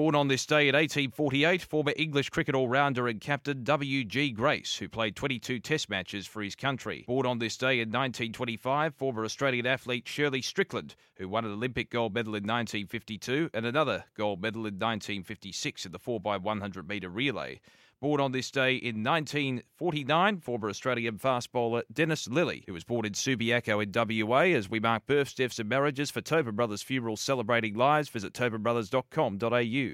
Born on this day in 1848, former English cricket all-rounder and captain W.G. Grace, who played 22 test matches for his country. Born on this day in 1925, former Australian athlete Shirley Strickland, who won an Olympic gold medal in 1952 and another gold medal in 1956 in the 4x100 metre relay. Born on this day in 1949, former Australian fast bowler Dennis Lillee, who was born in Subiaco in WA. As we mark births, deaths, and marriages for Tobin Brothers Funerals celebrating lives, visit tobinbrothers.com.au.